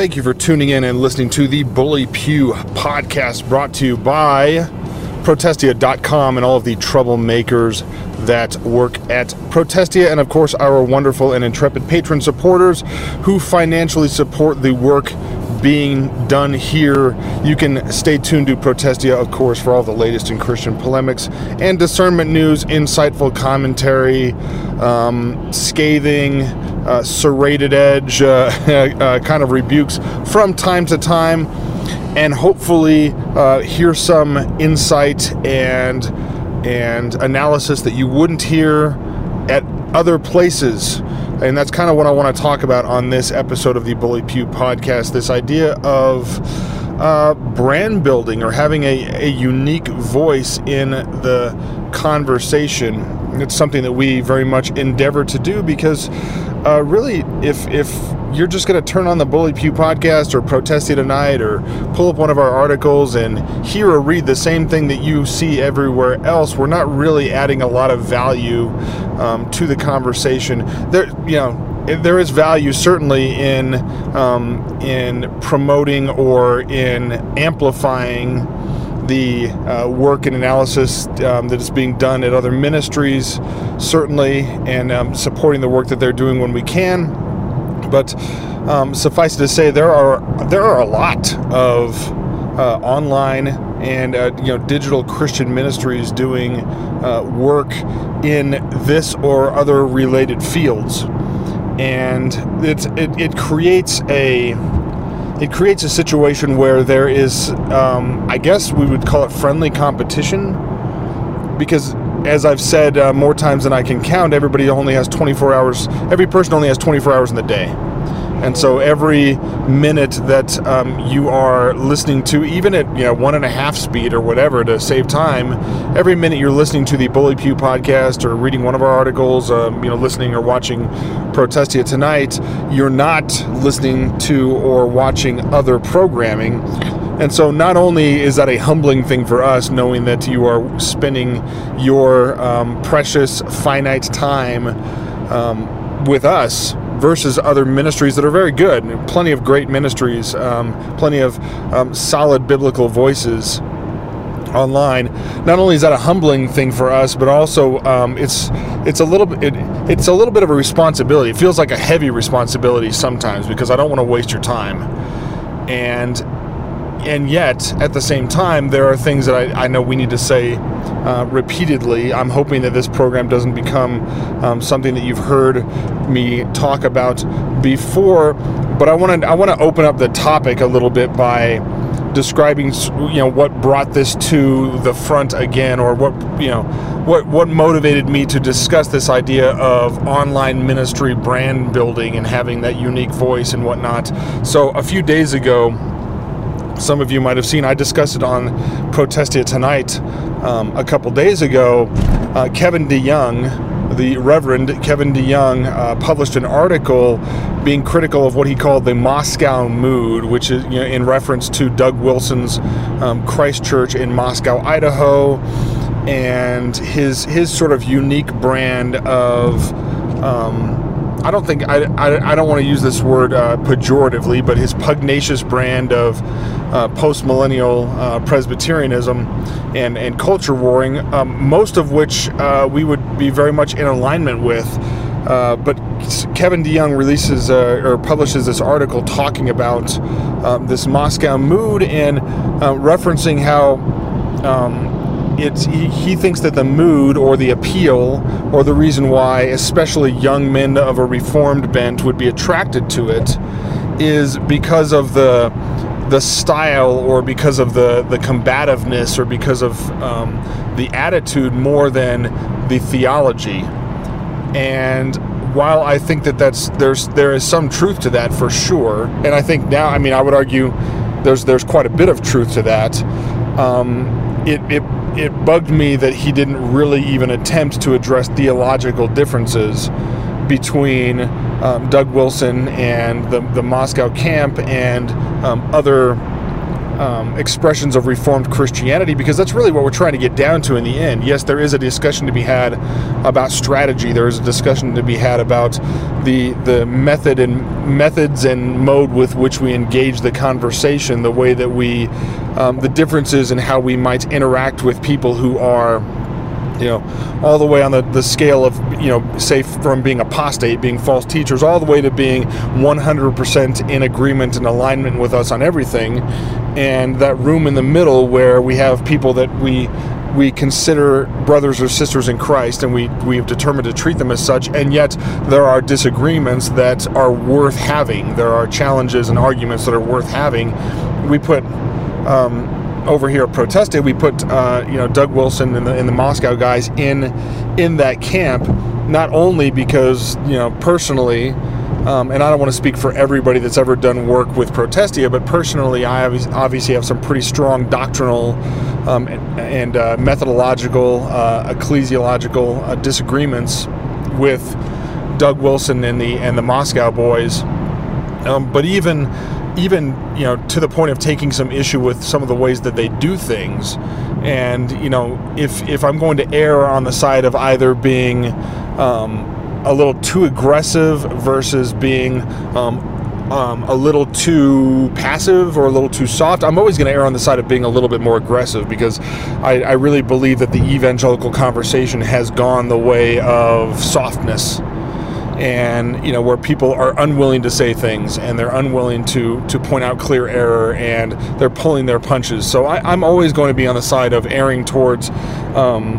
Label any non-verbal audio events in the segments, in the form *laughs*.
Thank you for tuning in and listening to the Bully Pew podcast brought to you by Protestia.com and all of the troublemakers that work at Protestia, and of course, our wonderful and intrepid patron supporters who financially support the work being done here. You can stay tuned to Protestia, of course, for all the latest in Christian polemics and discernment news, insightful commentary, um, scathing, uh, serrated edge uh, *laughs* uh, kind of rebukes from time to time, and hopefully uh, hear some insight and and analysis that you wouldn't hear at other places. And that's kind of what I want to talk about on this episode of the Bully Pew podcast this idea of uh, brand building or having a, a unique voice in the conversation. It's something that we very much endeavor to do because uh, really, if, if you're just going to turn on the Bully Pew podcast or Protestia Tonight or pull up one of our articles and hear or read the same thing that you see everywhere else, we're not really adding a lot of value um, to the conversation. There, you know, there is value certainly in um, in promoting or in amplifying the uh, work and analysis um, that is being done at other ministries, certainly, and um, supporting the work that they're doing when we can. But um, suffice it to say, there are there are a lot of uh, online and uh, you know digital Christian ministries doing uh, work in this or other related fields, and it, it creates a it creates a situation where there is, um, I guess we would call it friendly competition, because as I've said uh, more times than I can count, everybody only has 24 hours. Every person only has 24 hours in the day. And so every minute that um, you are listening to, even at you know one and a half speed or whatever to save time, every minute you're listening to the Bully Pew podcast or reading one of our articles, um, you know, listening or watching Protestia tonight, you're not listening to or watching other programming. And so, not only is that a humbling thing for us, knowing that you are spending your um, precious, finite time um, with us, versus other ministries that are very good. Plenty of great ministries, um, plenty of um, solid biblical voices online. Not only is that a humbling thing for us, but also um, it's it's a little it, it's a little bit of a responsibility. It feels like a heavy responsibility sometimes because I don't want to waste your time, and and yet at the same time there are things that I, I know we need to say uh, repeatedly. I'm hoping that this program doesn't become um, something that you've heard me talk about before but i want to i want to open up the topic a little bit by describing you know what brought this to the front again or what you know what what motivated me to discuss this idea of online ministry brand building and having that unique voice and whatnot. So a few days ago some of you might have seen, I discussed it on Protestia Tonight um, a couple days ago. Uh, Kevin DeYoung, the Reverend Kevin DeYoung, uh, published an article being critical of what he called the Moscow mood, which is you know, in reference to Doug Wilson's um, Christ Church in Moscow, Idaho, and his his sort of unique brand of. Um, I don't think I, I, I don't want to use this word uh, pejoratively, but his pugnacious brand of uh, post millennial uh, Presbyterianism and, and culture warring, um, most of which uh, we would be very much in alignment with. Uh, but Kevin DeYoung releases uh, or publishes this article talking about um, this Moscow mood and referencing how um, it's he, thinks that the mood or the appeal or the reason why especially young men of a reformed bent would be attracted to it is because of the the style or because of the the combativeness or because of um, the attitude more than the theology. And while I think that that's there's there is some truth to that for sure and I think now I mean I would argue there's there's quite a bit of truth to that um, it, it it bugged me that he didn't really even attempt to address theological differences between um, Doug Wilson and the, the Moscow camp and um, other um, expressions of Reformed Christianity because that's really what we're trying to get down to in the end. Yes, there is a discussion to be had about strategy. There is a discussion to be had about the the method and methods and mode with which we engage the conversation, the way that we, um, the differences in how we might interact with people who are you know, all the way on the, the scale of, you know, say from being apostate, being false teachers, all the way to being 100% in agreement and alignment with us on everything. And that room in the middle where we have people that we we consider brothers or sisters in Christ and we, we have determined to treat them as such, and yet there are disagreements that are worth having. There are challenges and arguments that are worth having. We put um, over here at Protestia, we put uh, you know Doug Wilson and the, and the Moscow guys in in that camp, not only because you know personally. Um, and I don't want to speak for everybody that's ever done work with Protestia, but personally, I obviously have some pretty strong doctrinal um, and, and uh, methodological, uh, ecclesiological uh, disagreements with Doug Wilson and the and the Moscow boys. Um, but even even you know to the point of taking some issue with some of the ways that they do things and you know if if i'm going to err on the side of either being um, a little too aggressive versus being um, um, a little too passive or a little too soft. I'm always going to err on the side of being a little bit more aggressive because I, I really believe that the evangelical conversation has gone the way of softness and you know where people are unwilling to say things and they're unwilling to to point out clear error and they're pulling their punches. So I, am always going to be on the side of erring towards, um,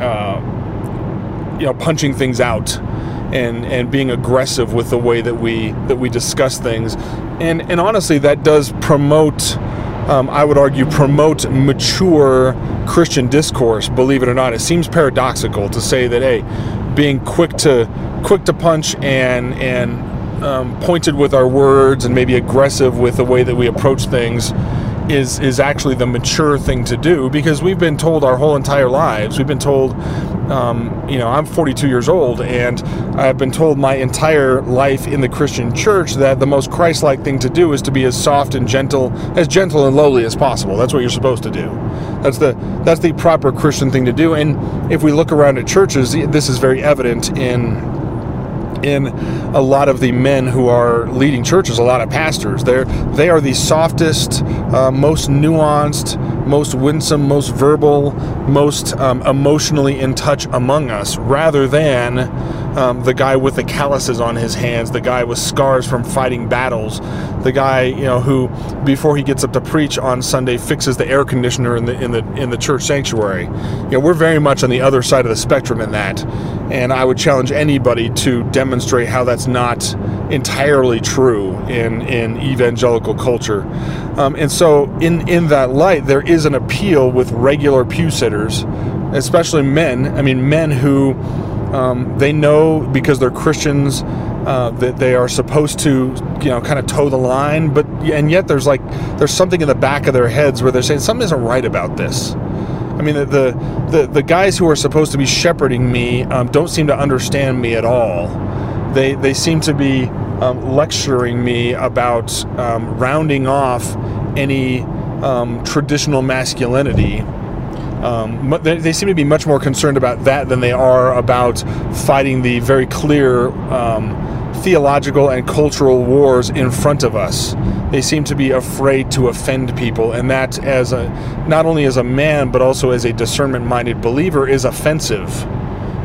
uh, you know, punching things out and and being aggressive with the way that we that we discuss things, and and honestly that does promote. Um, I would argue promote mature Christian discourse. Believe it or not, it seems paradoxical to say that hey, being quick to quick to punch and and um, pointed with our words and maybe aggressive with the way that we approach things is is actually the mature thing to do because we've been told our whole entire lives we've been told um, you know I'm 42 years old and I've been told my entire life in the Christian church that the most Christ-like thing to do is to be as soft and gentle as gentle and lowly as possible. That's what you're supposed to do. That's the that's the proper Christian thing to do. And if we look around at churches this is very evident in in a lot of the men who are leading churches, a lot of pastors. They're they are the softest, uh, most nuanced, most winsome, most verbal, most um, emotionally in touch among us, rather than um, the guy with the calluses on his hands, the guy with scars from fighting battles, the guy you know who before he gets up to preach on Sunday fixes the air conditioner in the in the in the church sanctuary. You know, we're very much on the other side of the spectrum in that, and I would challenge anybody to demonstrate how that's not entirely true in in evangelical culture. Um, and so, in in that light, there is an appeal with regular pew sitters, especially men. I mean, men who um, they know because they're Christians uh, that they are supposed to, you know, kind of toe the line, but and yet there's like there's something in the back of their heads where they're saying something isn't right about this. I mean, the the the, the guys who are supposed to be shepherding me um, don't seem to understand me at all. They they seem to be um, lecturing me about um, rounding off any um, traditional masculinity um, they, seem to be much more concerned about that than they are about fighting the very clear um, theological and cultural wars in front of us. They seem to be afraid to offend people, and that, as a not only as a man but also as a discernment-minded believer, is offensive.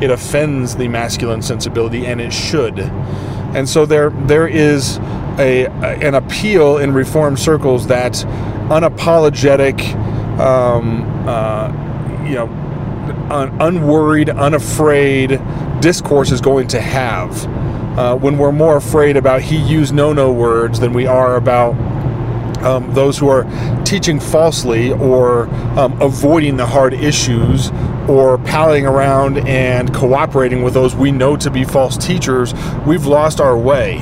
It offends the masculine sensibility, and it should. And so there, there is a, an appeal in reform circles that unapologetic um, uh, you know, un- unworried, unafraid discourse is going to have. Uh, when we're more afraid about he used no no words than we are about um, those who are teaching falsely or um, avoiding the hard issues or palling around and cooperating with those we know to be false teachers, we've lost our way.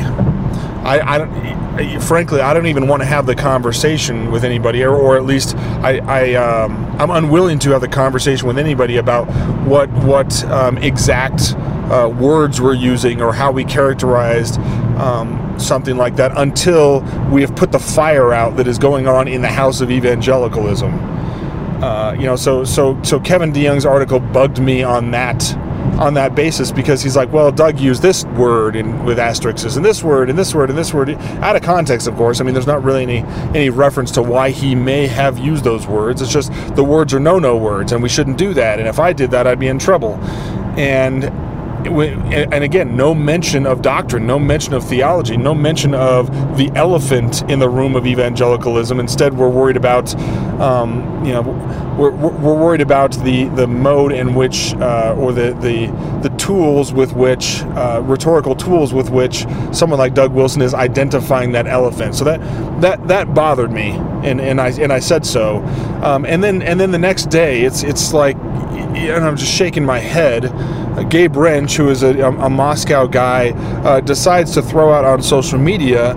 I, I don't, frankly, I don't even want to have the conversation with anybody, or, or at least I, I um, I'm unwilling to have the conversation with anybody about what what um, exact uh, words we're using or how we characterized um, something like that until we have put the fire out that is going on in the house of evangelicalism. Uh, you know, so so so Kevin DeYoung's article bugged me on that on that basis because he's like, well, Doug used this word in, with asterisks and this word and this word and this word out of context, of course. I mean, there's not really any any reference to why he may have used those words. It's just the words are no-no words, and we shouldn't do that. And if I did that, I'd be in trouble. And and again, no mention of doctrine, no mention of theology, no mention of the elephant in the room of evangelicalism. Instead, we're worried about, um, you know, we're, we're worried about the, the mode in which, uh, or the, the, the tools with which, uh, rhetorical tools with which someone like Doug Wilson is identifying that elephant. So that that that bothered me, and, and I and I said so. Um, and then and then the next day, it's it's like, and I'm just shaking my head Gabe Rench, who is a, a Moscow guy, uh, decides to throw out on social media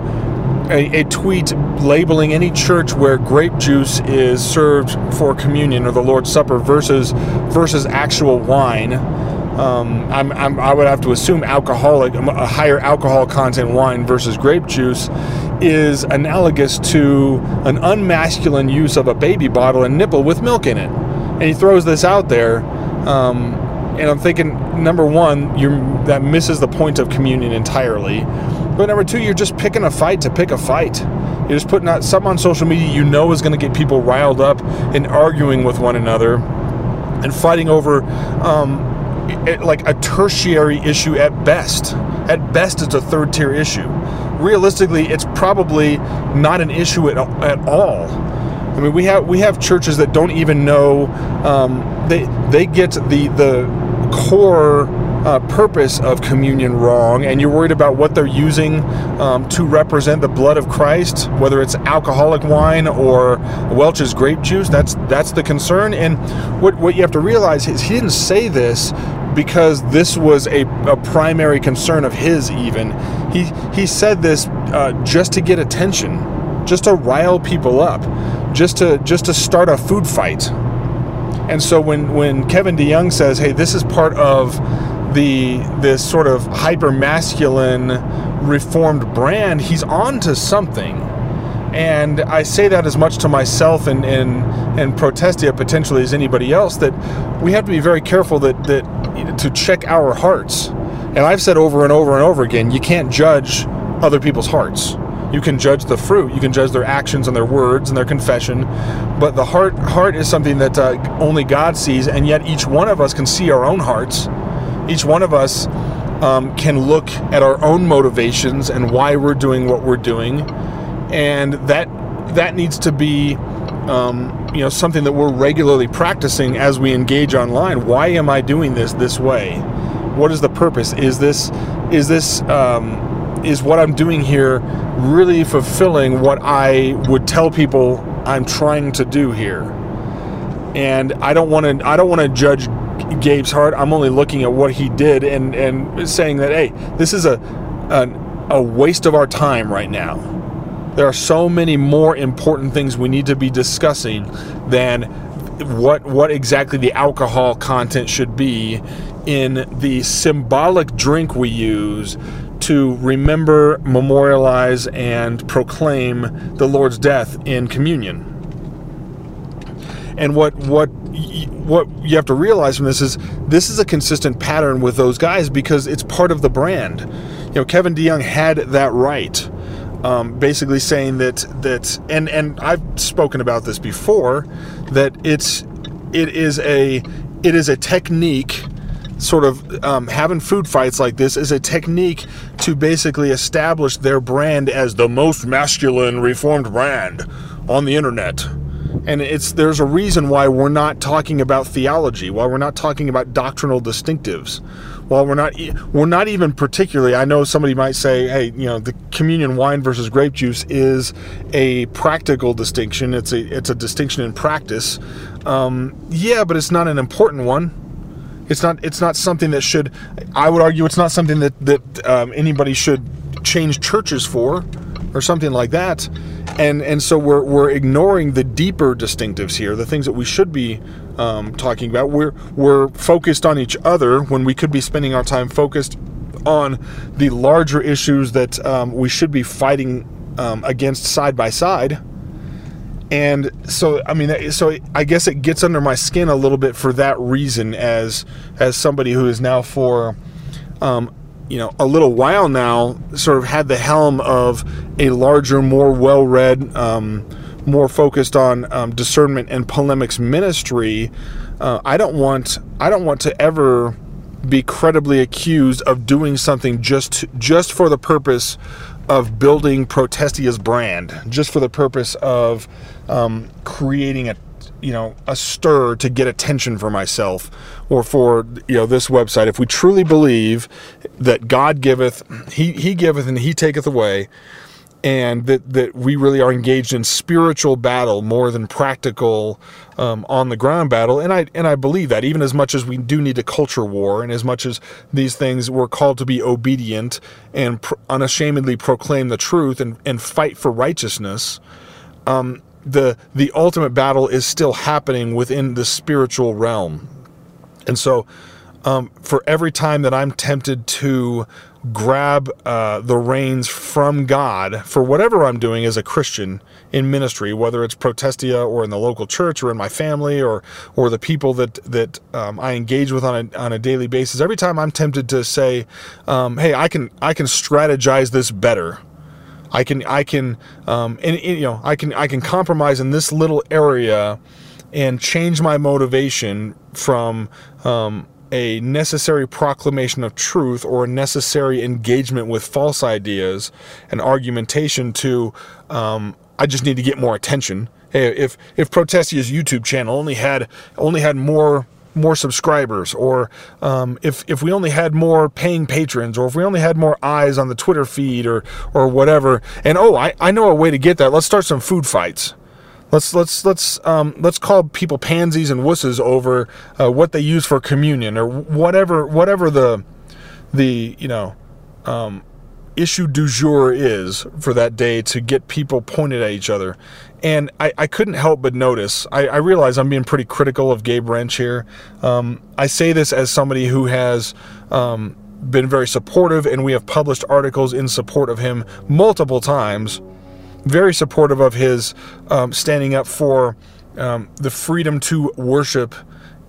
a, a, tweet labeling any church where grape juice is served for communion or the Lord's Supper versus versus actual wine. Um, I'm, I'm, i would have to assume alcoholic, a higher alcohol content wine versus grape juice is analogous to an unmasculine use of a baby bottle and nipple with milk in it. And he throws this out there. Um, and I'm thinking, number one, you that misses the point of communion entirely. But number two, you're just picking a fight to pick a fight. You're just putting out something on social media you know is going to get people riled up and arguing with one another and fighting over um, it, like a tertiary issue at best. At best, it's a third tier issue. Realistically, it's probably not an issue at, at all. I mean, we have we have churches that don't even know um, they they get the the core uh, purpose of communion wrong, and you're worried about what they're using um, to represent the blood of Christ, whether it's alcoholic wine or Welch's grape juice. That's that's the concern. And what what you have to realize is he didn't say this because this was a, a primary concern of his. Even he he said this uh, just to get attention, just to rile people up, just to just to start a food fight. And so when when Kevin DeYoung says, "Hey, this is part of the this sort of hyper masculine reformed brand," he's on to something. And I say that as much to myself and, and, and Protestia potentially as anybody else that we have to be very careful that, that to check our hearts. And I've said over and over and over again, you can't judge other people's hearts. You can judge the fruit, you can judge their actions and their words and their confession, but the heart heart is something that uh, only God sees, and yet each one of us can see our own hearts. Each one of us um, can look at our own motivations and why we're doing what we're doing, and that that needs to be um, you know something that we're regularly practicing as we engage online. Why am I doing this this way? What is the purpose? Is this is this um, is what I'm doing here really fulfilling what I would tell people I'm trying to do here? And I don't want to I don't want to judge Gabe's heart. I'm only looking at what he did and and saying that hey, this is a a, a waste of our time right now. There are so many more important things we need to be discussing than what what exactly the alcohol content should be in the symbolic drink we use to remember, memorialize, and proclaim the Lord's death in communion. And what what what you have to realize from this is this is a consistent pattern with those guys because it's part of the brand. You know, Kevin DeYoung had that right. Um, basically saying that that and and I've spoken about this before that it's it is a it is a technique sort of um, having food fights like this is a technique to basically establish their brand as the most masculine reformed brand on the internet. And it's there's a reason why we're not talking about theology, why we're not talking about doctrinal distinctives, while we're not we're not even particularly. I know somebody might say, "Hey, you know, the communion wine versus grape juice is a practical distinction. It's a it's a distinction in practice." Um, yeah, but it's not an important one it's not. It's not something that should. I would argue it's not something that that um, anybody should change churches for. or something like that. And and so we're we're ignoring the deeper distinctives here, the things that we should be um, talking about. We're we're focused on each other when we could be spending our time focused on the larger issues that um, we should be fighting um, against side by side. And so, I mean, so I guess it gets under my skin a little bit for that reason, as as somebody who is now for, um, you know, a little while now, sort of had the helm of a larger, more well-read, um, more focused on um, discernment and polemics ministry. Uh, I don't want I don't want to ever be credibly accused of doing something just just for the purpose of building Protestia's brand, just for the purpose of um, creating a you know a stir to get attention for myself or for you know this website. If we truly believe that God giveth, He He giveth, and He taketh away, and that, that we really are engaged in spiritual battle more than practical um, on the ground battle. And I and I believe that even as much as we do need a culture war, and as much as these things we're called to be obedient and pr- unashamedly proclaim the truth and, and fight for righteousness. Um, the the ultimate battle is still happening within the spiritual realm, and so um, for every time that I'm tempted to grab uh, the reins from God for whatever I'm doing as a Christian in ministry, whether it's Protestia or in the local church or in my family or or the people that that um, I engage with on a on a daily basis. Every time I'm tempted to say, um, "Hey, I can I can strategize this better." I can I can um, and, and you know I can I can compromise in this little area and change my motivation from um, a necessary proclamation of truth or a necessary engagement with false ideas and argumentation to um, I just need to get more attention. Hey, if if Protestia's YouTube channel only had only had more more subscribers, or um, if if we only had more paying patrons, or if we only had more eyes on the Twitter feed, or or whatever. And oh, I, I know a way to get that. Let's start some food fights. Let's let's let's um, let's call people pansies and wusses over uh, what they use for communion or whatever whatever the the you know um, issue du jour is for that day to get people pointed at each other. And I, I couldn't help but notice. I, I, realize I'm being pretty critical of Gabe Rench here. Um, I say this as somebody who has um, been very supportive, and we have published articles in support of him multiple times very supportive of his um, standing up for um, the freedom to worship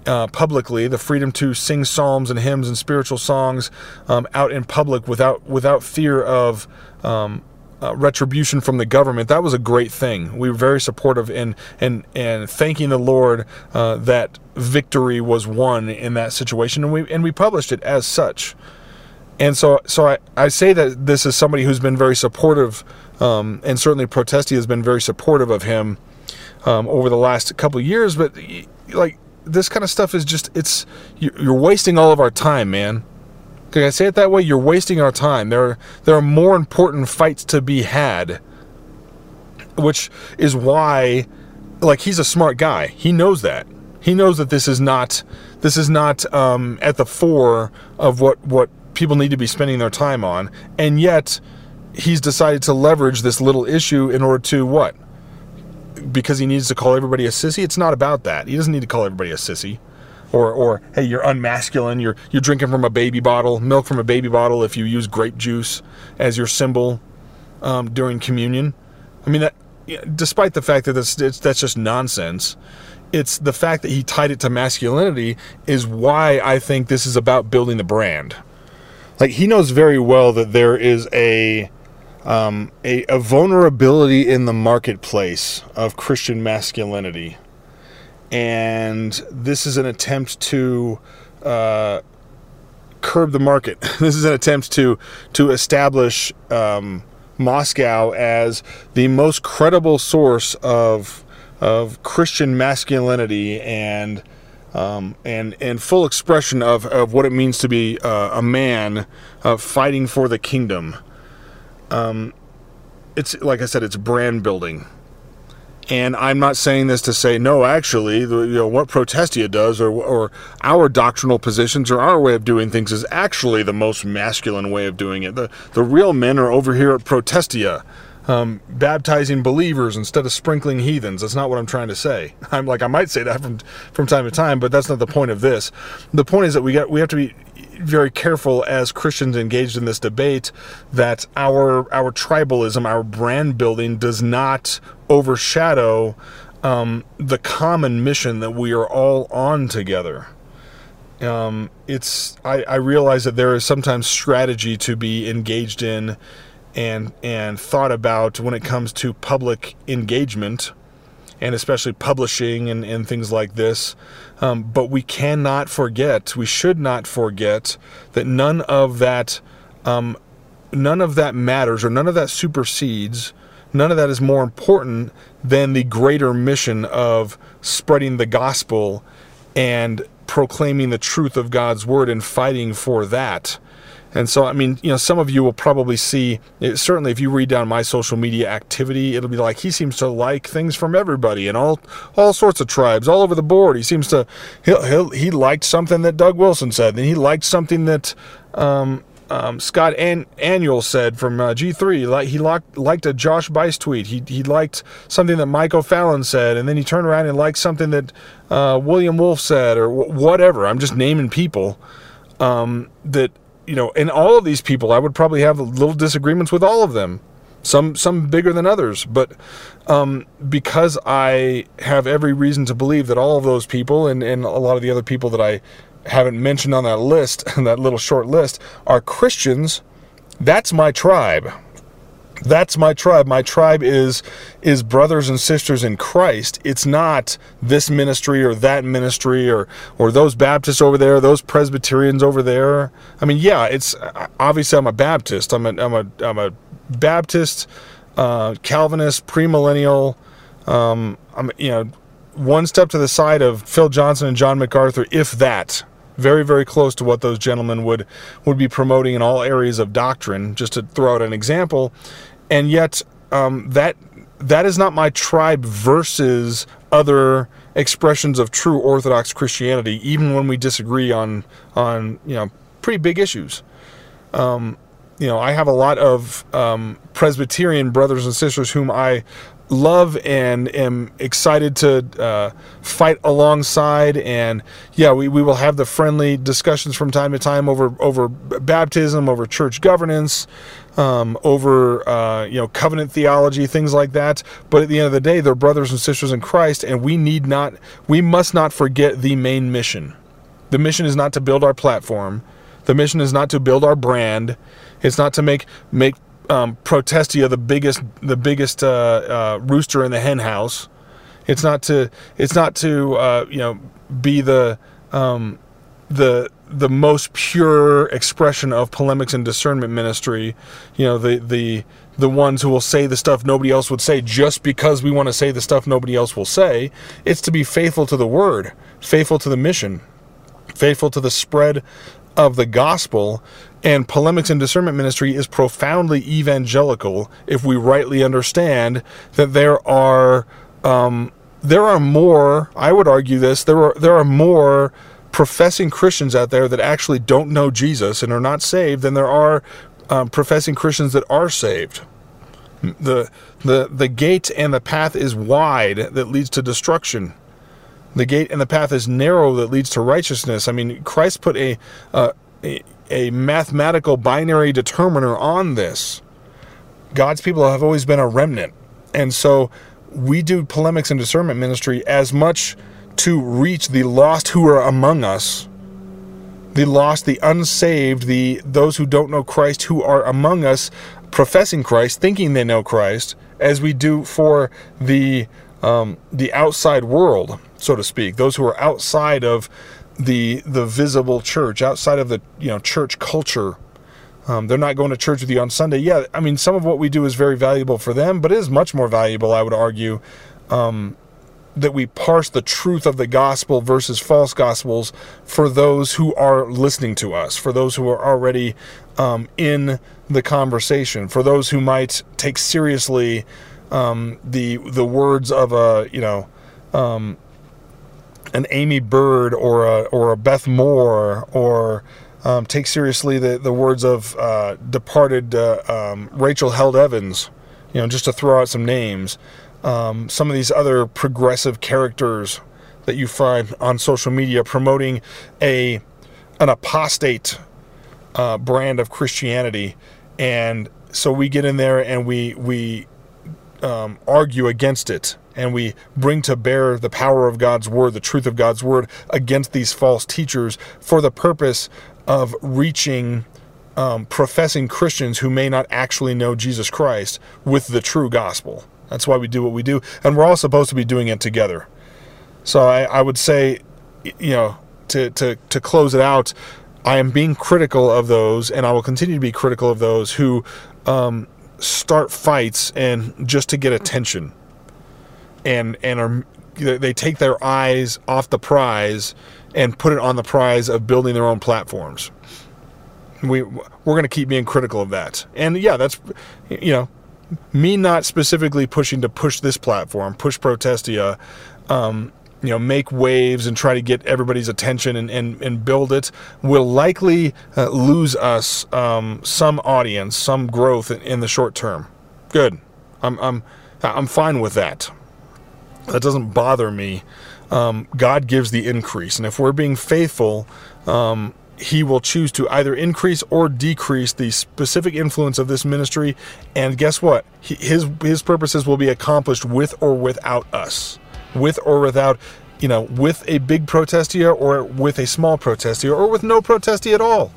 uh, publicly, the freedom to sing psalms and hymns and spiritual songs um, out in public without without fear of um, uh, retribution from the government. That was a great thing. We were very supportive and and and thanking the Lord uh, that victory was won in that situation, and we and we published it as such. And so, so I, I say that this is somebody who's been very supportive um, and certainly Protestia has been very supportive of him um, over the last couple of years. But like this kind of stuff is just it's you're wasting all of our time, man. Can I say it that way? You're wasting our time. There there are more important fights to be had, which is why, like he's a smart guy. He knows that. He knows that this is not this is not um, at the fore of what what people need to be spending their time on, and yet he's decided to leverage this little issue in order to what? Because he needs to call everybody a sissy. It's not about that. He doesn't need to call everybody a sissy. Or, or hey, you're unmasculine. You're you're drinking from a baby bottle, milk from a baby bottle. If you use grape juice as your symbol um, during communion, I mean that. Despite the fact that that's that's just nonsense, it's the fact that he tied it to masculinity is why I think this is about building the brand. Like he knows very well that there is a um, a, a, vulnerability in the marketplace of Christian masculinity. And this is an attempt to uh, curb the market. *laughs* this is an attempt to to establish um, Moscow as the most credible source of of Christian masculinity and um, and and full expression of, of what it means to be uh, a man uh, fighting for the kingdom um, it's like I said, it's brand building. And I'm not saying this to say no. Actually, the, you know what Protestia does, or or our doctrinal positions, or our way of doing things, is actually the most masculine way of doing it. the The real men are over here at Protestia. um, baptizing believers instead of sprinkling heathens. That's not what I'm trying to say. *laughs* I'm like I might say that from from time to time, but that's not the point of this. The point is that we got we have to be very careful as Christians engaged in this debate that our our tribalism, our brand building, does not overshadow um, the common mission that we are all on together. Um, it's I, I realize that there is sometimes strategy to be engaged in and and thought about when it comes to public engagement and especially publishing and, and things like this. Um, but we cannot forget, we should not forget that none of that, um, none of that matters or none of that supersedes. None of that is more important than the greater mission of spreading the gospel and proclaiming the truth of God's word and fighting for that. And so, I mean, you know, some of you will probably see, it, certainly if you read down my social media activity, it'll be like he seems to like things from everybody and all all sorts of tribes all over the board. He seems to, he'll, he'll, he liked something that Doug Wilson said, and he liked something that um, um, Scott An- Aniol said from uh, G3. Like he liked, liked a Josh Buice tweet. He he liked something that Mike O'Fallon said, and then he turned around and liked something that uh, William Wolfe said, or w- whatever. I'm just naming people um, that you know, and all of these people, I would probably have little disagreements with all of them. Some some bigger than others, but um, because I have every reason to believe that all of those people and, and a lot of the other people that I haven't mentioned on that list, *laughs* that little short list, are Christians. That's my tribe that's my tribe. My tribe is is brothers and sisters in christ. It's not this ministry or that ministry or or those baptists over there those presbyterians over there. I mean yeah it's obviously i'm a baptist. I'm a i'm a i'm a baptist uh, calvinist premillennial. Um, i'm you know one step to the side of phil johnson and john macarthur if that very very close to what those gentlemen would would be promoting in all areas of doctrine just to throw out an example. And yet um, that that is not my tribe versus other expressions of true orthodox christianity even when we disagree on on you know pretty big issues. Um, you know i have a lot of um, presbyterian brothers and sisters whom i love and am excited to uh, fight alongside. And yeah, we, we will have the friendly discussions from time to time over over baptism, over church governance, um, over uh, you know covenant theology, things like that. But at the end of the day, they're brothers and sisters in Christ, and we need not, we must not forget the main mission. The mission is not to build our platform. The mission is not to build our brand. It's not to make make um, Protestia the biggest the biggest uh, uh, rooster in the hen house. It's not to it's not to uh, you know be the um, the the most pure expression of polemics and discernment ministry. You know the the the ones who will say the stuff nobody else would say just because we want to say the stuff nobody else will say. It's to be faithful to the word, faithful to the mission, faithful to the spread of the gospel and polemics and discernment ministry is profoundly evangelical if we rightly understand that there are um, there are more i would argue this there are there are more professing christians out there that actually don't know jesus and are not saved than there are um, professing christians that are saved the the the gate and the path is wide that leads to destruction the gate and the path is narrow that leads to righteousness. I mean, Christ put a, uh, a, a mathematical binary determiner on this. God's people have always been a remnant. And so we do polemics and discernment ministry as much to reach the lost who are among us, the lost, the unsaved, the those who don't know Christ who are among us professing Christ, thinking they know Christ, as we do for the um, the outside world so to speak, those who are outside of the the visible church, outside of the you know church culture. Um, they're not going to church with you on Sunday. Yeah, I mean, some of what we do is very valuable for them, but it is much more valuable, I would argue, um, that we parse the truth of the gospel versus false gospels for those who are listening to us, for those who are already um, in the conversation, for those who might take seriously um, the the words of a you know um, an Aimee Byrd or a or a Beth Moore or um, take seriously the, the words of uh, departed uh, um, Rachel Held Evans. you know, just to throw out some names, um, some of these other progressive characters that you find on social media promoting a an apostate uh, brand of Christianity, and so we get in there and we we um, argue against it and we bring to bear the power of God's word, the truth of God's word against these false teachers for the purpose of reaching um, professing Christians who may not actually know Jesus Christ with the true gospel. That's why we do what we do, and we're all supposed to be doing it together. So I, I would say, you know, to, to, to close it out, I am being critical of those, and I will continue to be critical of those who um, start fights and just to get attention, and and are they take their eyes off the prize and put it on the prize of building their own platforms. We we're going to keep being critical of that, and yeah, that's you know me not specifically pushing to push this platform, push Protestia. Um, you know make waves and try to get everybody's attention and, and, and build it will likely uh, lose us um, some audience some growth in, in, the short term. Good. I'm, I'm I'm fine with that. That doesn't bother me. Um, God gives the increase and if we're being faithful um, he will choose to either increase or decrease the specific influence of this ministry and guess what? His his purposes will be accomplished with or without us with or without, you know, with a big protest protestia or with a small protest protestia or with no protestia at all.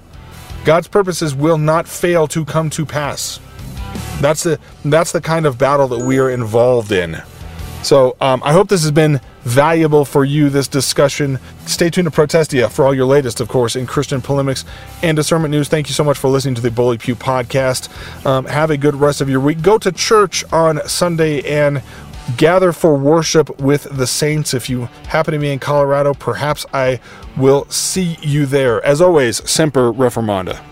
God's purposes will not fail to come to pass. That's the that's the kind of battle that we are involved in. So um, I hope this has been valuable for you. This discussion. Stay tuned to Protestia for all your latest, of course, in Christian polemics and discernment news. Thank you so much for listening to the Bully Pew podcast. Um, have a good rest of your week. Go to church on Sunday and gather for worship with the saints. If you happen to be in Colorado, perhaps I will see you there. As always, Semper Reformanda.